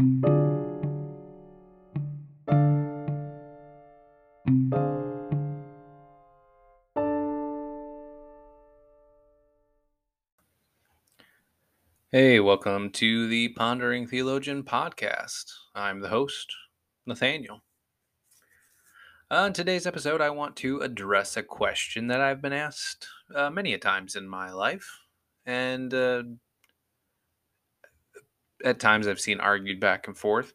Hey, welcome to the Pondering Theologian podcast. I'm the host, Nathaniel. On today's episode, I want to address a question that I've been asked uh, many a times in my life, and uh, at times I've seen argued back and forth.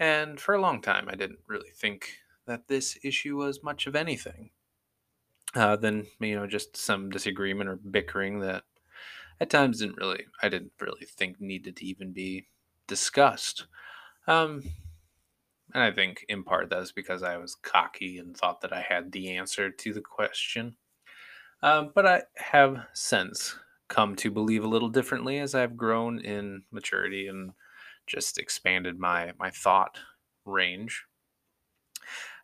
And for a long time, I didn't really think that this issue was much of anything uh, than you know just some disagreement or bickering that at times didn't really I didn't really think needed to even be discussed. Um, and I think in part that was because I was cocky and thought that I had the answer to the question. Um, but I have since come to believe a little differently as I've grown in maturity and just expanded my my thought range.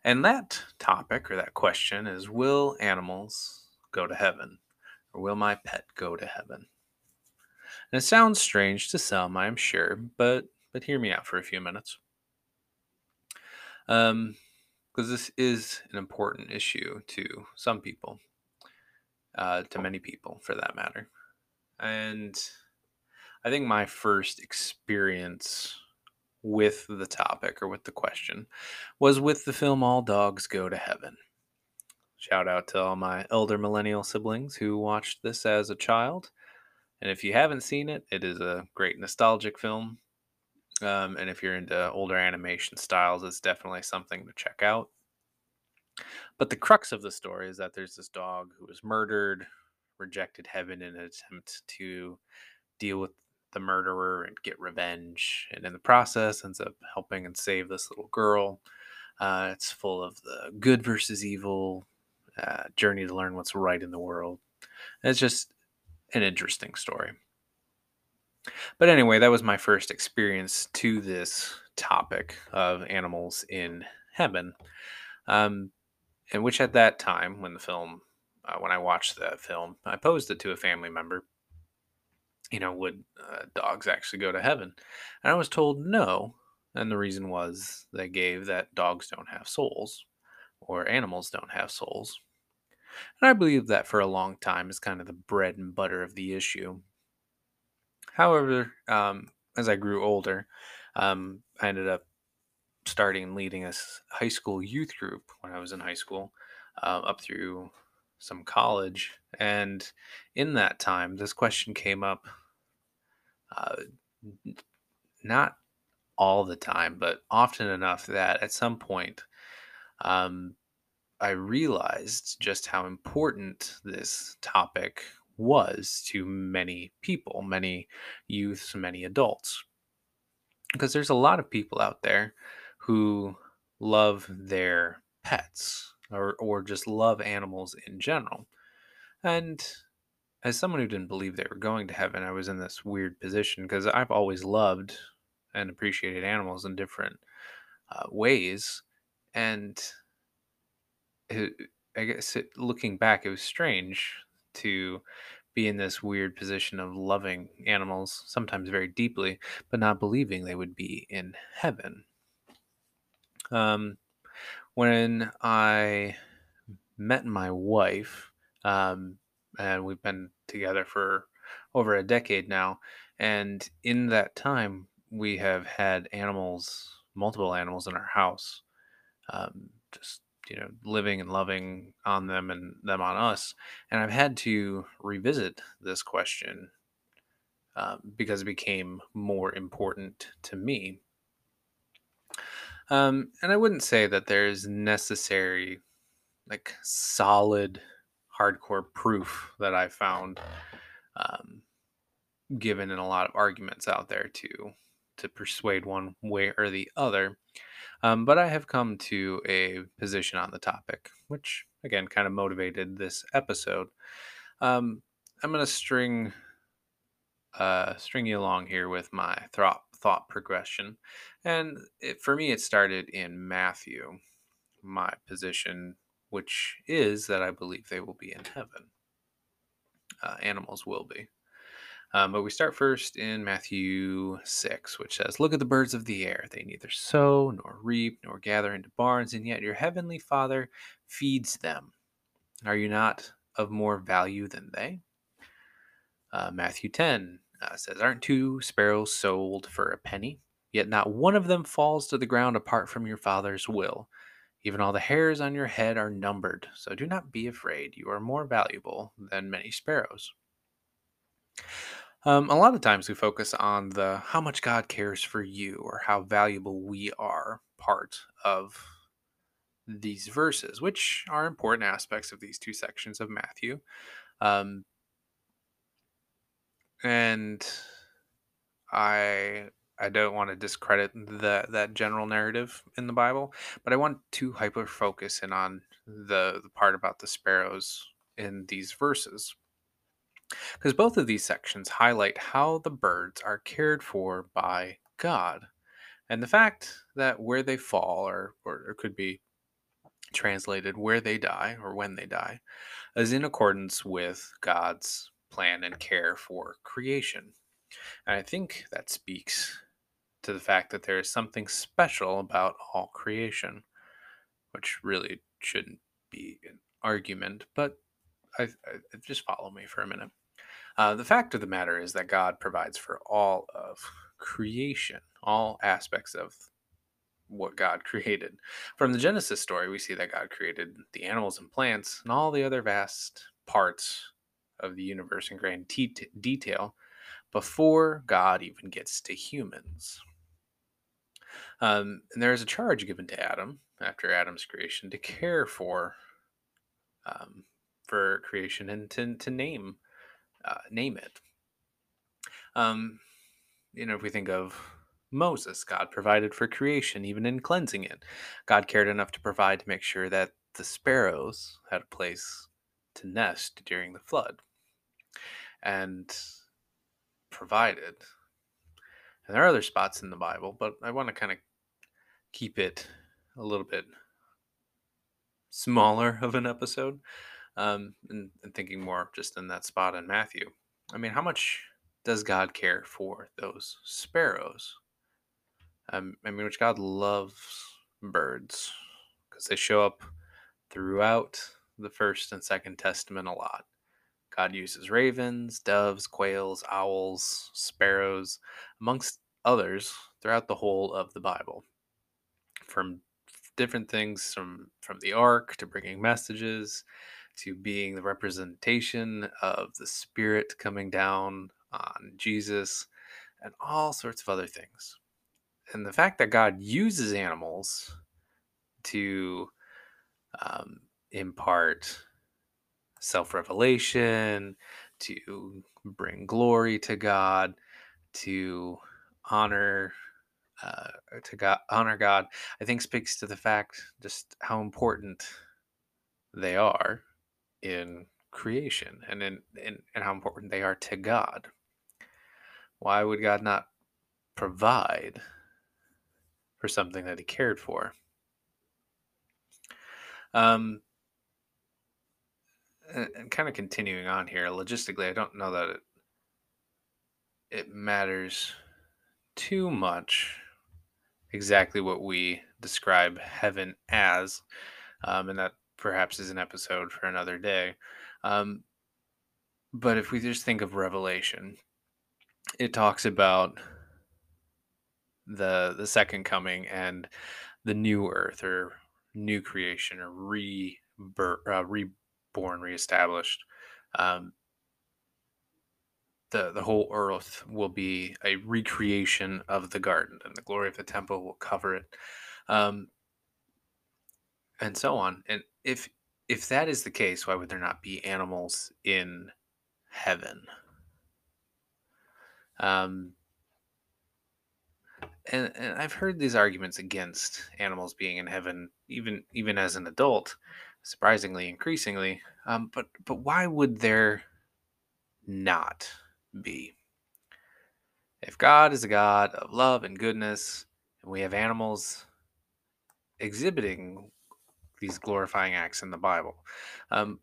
And that topic or that question is will animals go to heaven? Or will my pet go to heaven? And it sounds strange to some, I'm sure, but but hear me out for a few minutes. Um, because this is an important issue to some people, uh, to many people for that matter. And I think my first experience with the topic or with the question was with the film All Dogs Go to Heaven. Shout out to all my elder millennial siblings who watched this as a child and if you haven't seen it, it is a great nostalgic film. Um, and if you're into older animation styles, it's definitely something to check out. But the crux of the story is that there's this dog who was murdered, rejected heaven in an attempt to deal with the murderer and get revenge. And in the process, ends up helping and save this little girl. Uh, it's full of the good versus evil uh, journey to learn what's right in the world. And it's just an interesting story. But anyway, that was my first experience to this topic of animals in heaven. Um, and which at that time, when the film, uh, when I watched that film, I posed it to a family member. You know, would uh, dogs actually go to heaven? And I was told no. And the reason was they gave that dogs don't have souls or animals don't have souls. And I believe that for a long time is kind of the bread and butter of the issue. However, um, as I grew older, um, I ended up starting leading a high school youth group when I was in high school, uh, up through some college. And in that time, this question came up uh, not all the time, but often enough that at some point, um, I realized just how important this topic was to many people, many youths, many adults. Because there's a lot of people out there who love their pets or, or just love animals in general. And as someone who didn't believe they were going to heaven, I was in this weird position because I've always loved and appreciated animals in different uh, ways. And it, I guess it, looking back, it was strange to be in this weird position of loving animals, sometimes very deeply, but not believing they would be in heaven. Um, when I met my wife, um, and we've been together for over a decade now, and in that time, we have had animals, multiple animals in our house, um, just you know living and loving on them and them on us and i've had to revisit this question um, because it became more important to me um, and i wouldn't say that there's necessary like solid hardcore proof that i found um, given in a lot of arguments out there to to persuade one way or the other um, but I have come to a position on the topic, which again kind of motivated this episode. Um, I'm going to string uh, string you along here with my thought thought progression, and it, for me, it started in Matthew. My position, which is that I believe they will be in heaven. Uh, animals will be. Um, but we start first in Matthew 6, which says, Look at the birds of the air. They neither sow, nor reap, nor gather into barns, and yet your heavenly Father feeds them. Are you not of more value than they? Uh, Matthew 10 uh, says, Aren't two sparrows sold for a penny? Yet not one of them falls to the ground apart from your Father's will. Even all the hairs on your head are numbered, so do not be afraid. You are more valuable than many sparrows. Um, a lot of times we focus on the how much God cares for you or how valuable we are part of these verses, which are important aspects of these two sections of Matthew. Um, and I I don't want to discredit that that general narrative in the Bible, but I want to hyper focus in on the, the part about the sparrows in these verses. Because both of these sections highlight how the birds are cared for by God. And the fact that where they fall, or, or, or could be translated where they die or when they die, is in accordance with God's plan and care for creation. And I think that speaks to the fact that there is something special about all creation, which really shouldn't be an argument, but I, I, just follow me for a minute. Uh, the fact of the matter is that God provides for all of creation, all aspects of what God created. From the Genesis story, we see that God created the animals and plants and all the other vast parts of the universe in grand detail before God even gets to humans. Um, and there is a charge given to Adam after Adam's creation to care for um, for creation and to, to name uh, name it. Um, you know, if we think of Moses, God provided for creation, even in cleansing it. God cared enough to provide to make sure that the sparrows had a place to nest during the flood, and provided and there are other spots in the Bible, but I want to kind of keep it a little bit smaller of an episode um, and, and thinking more just in that spot in Matthew. I mean, how much does God care for those sparrows? Um, I mean, which God loves birds because they show up throughout the first and second testament a lot. God uses ravens, doves, quails, owls, sparrows, amongst others, throughout the whole of the Bible. From different things from from the ark to bringing messages to being the representation of the spirit coming down on Jesus and all sorts of other things. And the fact that God uses animals to um, impart self revelation, to bring glory to God, to honor uh, to God, honor God, I think speaks to the fact just how important they are in creation and in, in and how important they are to God. Why would God not provide for something that He cared for? Um, and, kind of continuing on here, logistically, I don't know that it, it matters too much exactly what we describe heaven as, um, and that perhaps is an episode for another day. Um, but if we just think of Revelation, it talks about the the second coming and the new earth or new creation or rebirth, uh, reborn, reestablished. Um, the the whole earth will be a recreation of the garden, and the glory of the temple will cover it, um, and so on. And if if that is the case, why would there not be animals in heaven? Um, and, and I've heard these arguments against animals being in heaven, even even as an adult, surprisingly, increasingly. Um, but but why would there not? be. If God is a God of love and goodness, and we have animals exhibiting these glorifying acts in the Bible, um,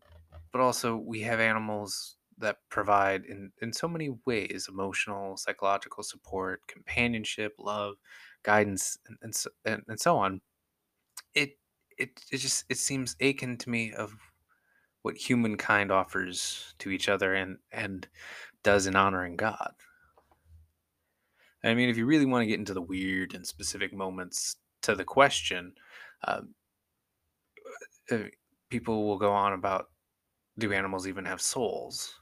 but also we have animals that provide in, in so many ways emotional, psychological support, companionship, love, guidance, and, and, so, and, and so on. It it it just it seems akin to me of what humankind offers to each other and and does in honoring God. I mean, if you really want to get into the weird and specific moments to the question, um, uh, people will go on about do animals even have souls?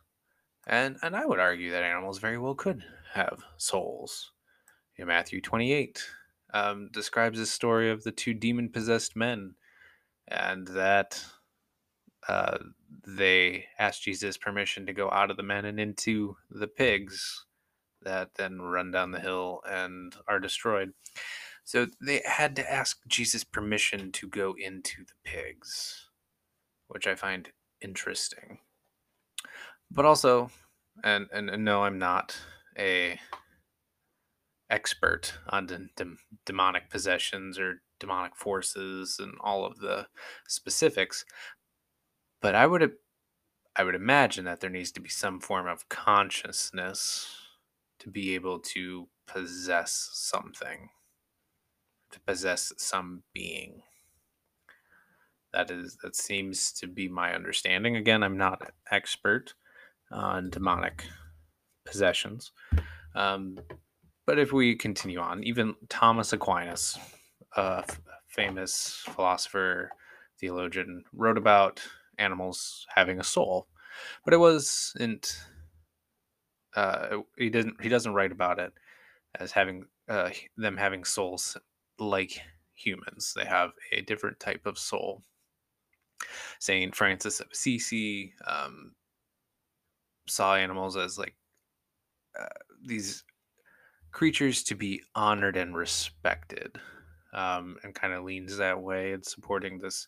And and I would argue that animals very well could have souls. In Matthew 28 um, describes the story of the two demon possessed men, and that uh, they asked Jesus permission to go out of the men and into the pigs that then run down the hill and are destroyed. So they had to ask Jesus permission to go into the pigs, which I find interesting. But also, and and, and no, I'm not a expert on de- de- demonic possessions or demonic forces and all of the specifics, but I would I would imagine that there needs to be some form of consciousness to be able to possess something, to possess some being. That is that seems to be my understanding. Again, I'm not an expert on demonic possessions. Um, but if we continue on, even Thomas Aquinas, a f- famous philosopher, theologian, wrote about animals having a soul, but it wasn't. Uh, he didn't. He doesn't write about it as having uh, them having souls like humans. They have a different type of soul. Saint Francis of Assisi um, saw animals as like uh, these creatures to be honored and respected, um, and kind of leans that way and supporting this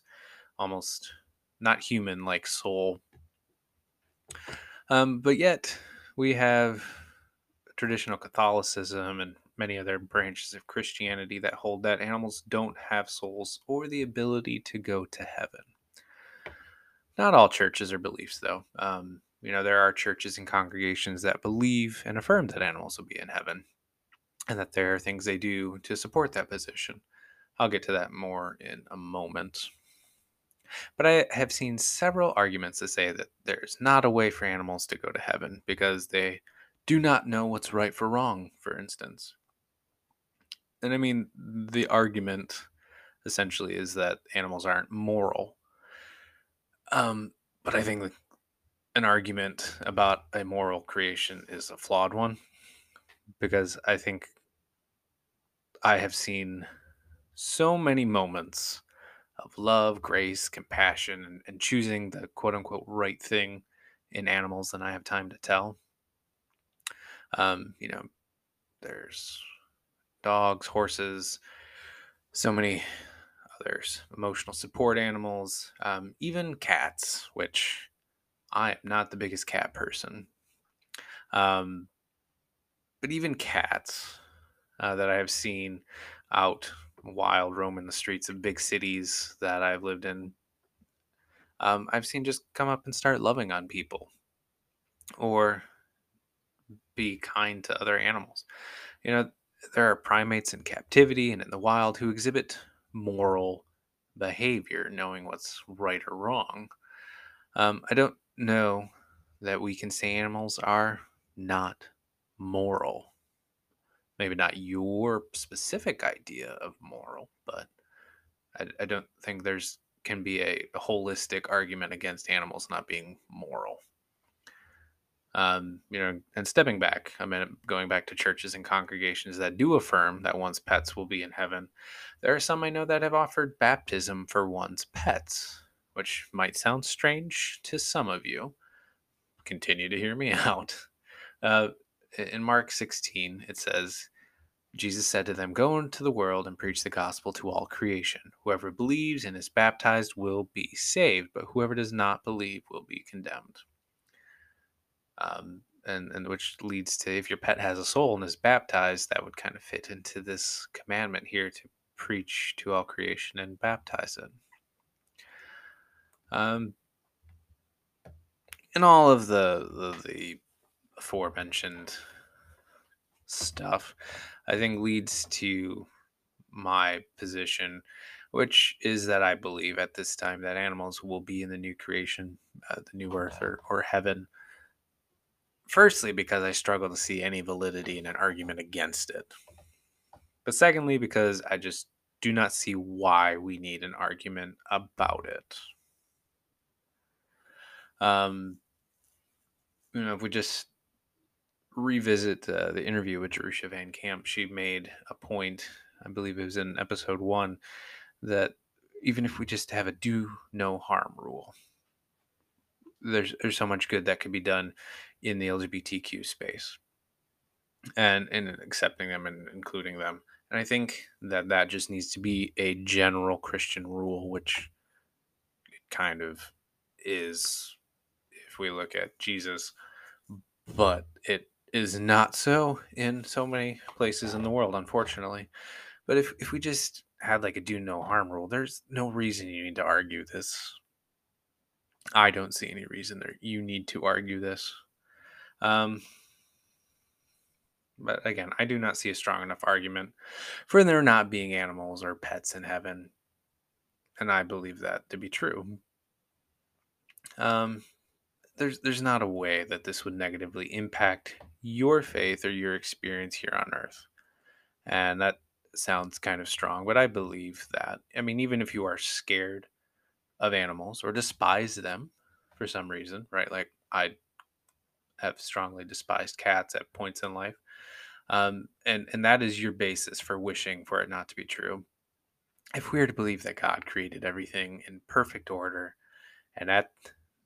almost not human like soul. Um, but yet, we have traditional Catholicism and many other branches of Christianity that hold that animals don't have souls or the ability to go to heaven. Not all churches or beliefs, though. Um, you know, there are churches and congregations that believe and affirm that animals will be in heaven and that there are things they do to support that position. I'll get to that more in a moment. But I have seen several arguments to say that there's not a way for animals to go to heaven because they do not know what's right for wrong, for instance. And I mean, the argument essentially is that animals aren't moral. Um, but I think an argument about a moral creation is a flawed one because I think I have seen so many moments of love, grace, compassion, and, and choosing the quote unquote right thing in animals than I have time to tell. Um, you know, there's dogs, horses, so many others, emotional support animals, um, even cats, which I am not the biggest cat person. Um, but even cats uh, that I have seen out wild roaming the streets of big cities that I've lived in, um, I've seen just come up and start loving on people or be kind to other animals. You know, there are primates in captivity and in the wild who exhibit moral behavior, knowing what's right or wrong. Um, I don't know that we can say animals are not moral. Maybe not your specific idea of moral, but I, I don't think there's can be a, a holistic argument against animals not being moral. Um, you know, and stepping back, I mean, going back to churches and congregations that do affirm that one's pets will be in heaven, there are some I know that have offered baptism for one's pets, which might sound strange to some of you. Continue to hear me out. Uh, in Mark 16, it says, Jesus said to them, Go into the world and preach the gospel to all creation. Whoever believes and is baptized will be saved, but whoever does not believe will be condemned um, and and which leads to if your pet has a soul and is baptized, that would kind of fit into this commandment here to preach to all creation and baptize it. Um, and all of the, the the aforementioned stuff, I think leads to my position, which is that I believe at this time that animals will be in the new creation, uh, the new earth or, or heaven. Firstly, because I struggle to see any validity in an argument against it. But secondly, because I just do not see why we need an argument about it. Um, you know, if we just revisit uh, the interview with Jerusha Van Camp, she made a point, I believe it was in episode one, that even if we just have a do no harm rule, there's there's so much good that could be done in the LGBTQ space, and in accepting them and including them. And I think that that just needs to be a general Christian rule, which it kind of is if we look at Jesus, but it is not so in so many places in the world, unfortunately. But if, if we just had like a do no harm rule, there's no reason you need to argue this. I don't see any reason there you need to argue this. Um, but again, I do not see a strong enough argument for there not being animals or pets in heaven. And I believe that to be true. Um, there's there's not a way that this would negatively impact your faith or your experience here on earth. And that sounds kind of strong, but I believe that. I mean, even if you are scared of animals or despise them for some reason, right? Like I have strongly despised cats at points in life. Um, and and that is your basis for wishing for it not to be true. If we are to believe that God created everything in perfect order, and at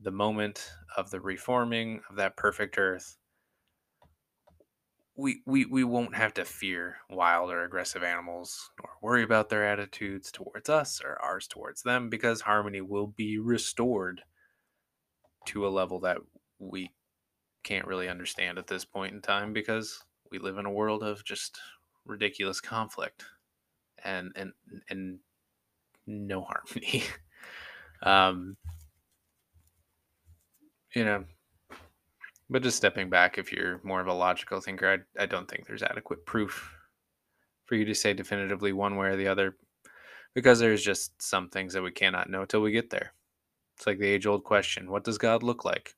the moment of the reforming of that perfect earth, we, we, we won't have to fear wild or aggressive animals or worry about their attitudes towards us or ours towards them because harmony will be restored to a level that we can't really understand at this point in time because we live in a world of just ridiculous conflict and and and no harmony. Um you know, but just stepping back, if you're more of a logical thinker, I, I don't think there's adequate proof for you to say definitively one way or the other because there's just some things that we cannot know till we get there. It's like the age old question what does God look like?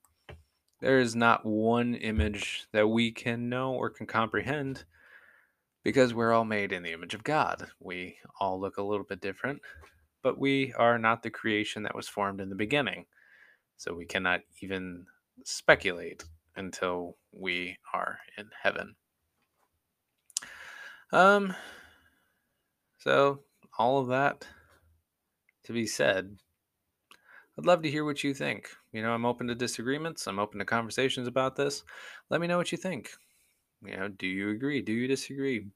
There is not one image that we can know or can comprehend because we're all made in the image of God. We all look a little bit different, but we are not the creation that was formed in the beginning. So we cannot even speculate until we are in heaven. Um so all of that to be said, I'd love to hear what you think. You know, I'm open to disagreements, I'm open to conversations about this. Let me know what you think. You know, do you agree? Do you disagree?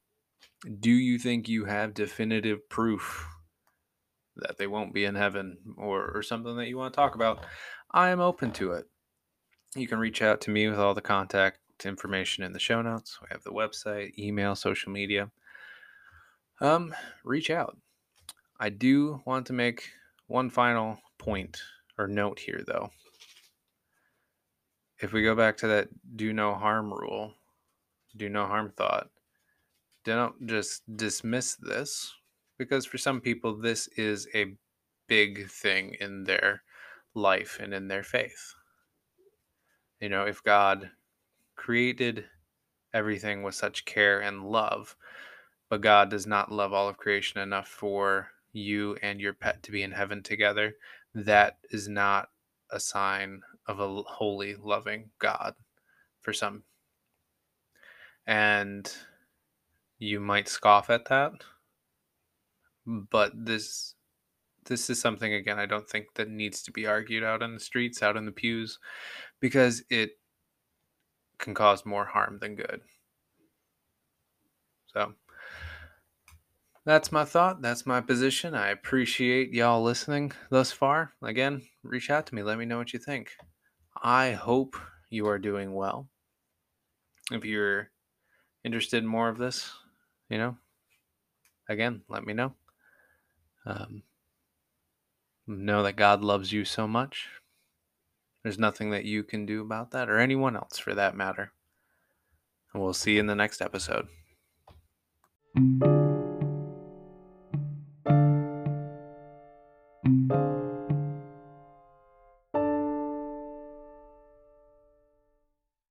Do you think you have definitive proof that they won't be in heaven or, or something that you want to talk about? I am open to it. You can reach out to me with all the contact information in the show notes. We have the website, email, social media. Um, reach out. I do want to make one final point or note here, though. If we go back to that do no harm rule, do no harm thought, don't just dismiss this because for some people, this is a big thing in their life and in their faith. You know, if God created everything with such care and love, but God does not love all of creation enough for you and your pet to be in heaven together, that is not a sign of a holy, loving God for some. And you might scoff at that, but this this is something again I don't think that needs to be argued out in the streets, out in the pews, because it can cause more harm than good. So that's my thought. That's my position. I appreciate y'all listening thus far. Again, reach out to me. Let me know what you think. I hope you are doing well. If you're interested in more of this, you know, again, let me know. Um, Know that God loves you so much. There's nothing that you can do about that, or anyone else for that matter. And we'll see you in the next episode.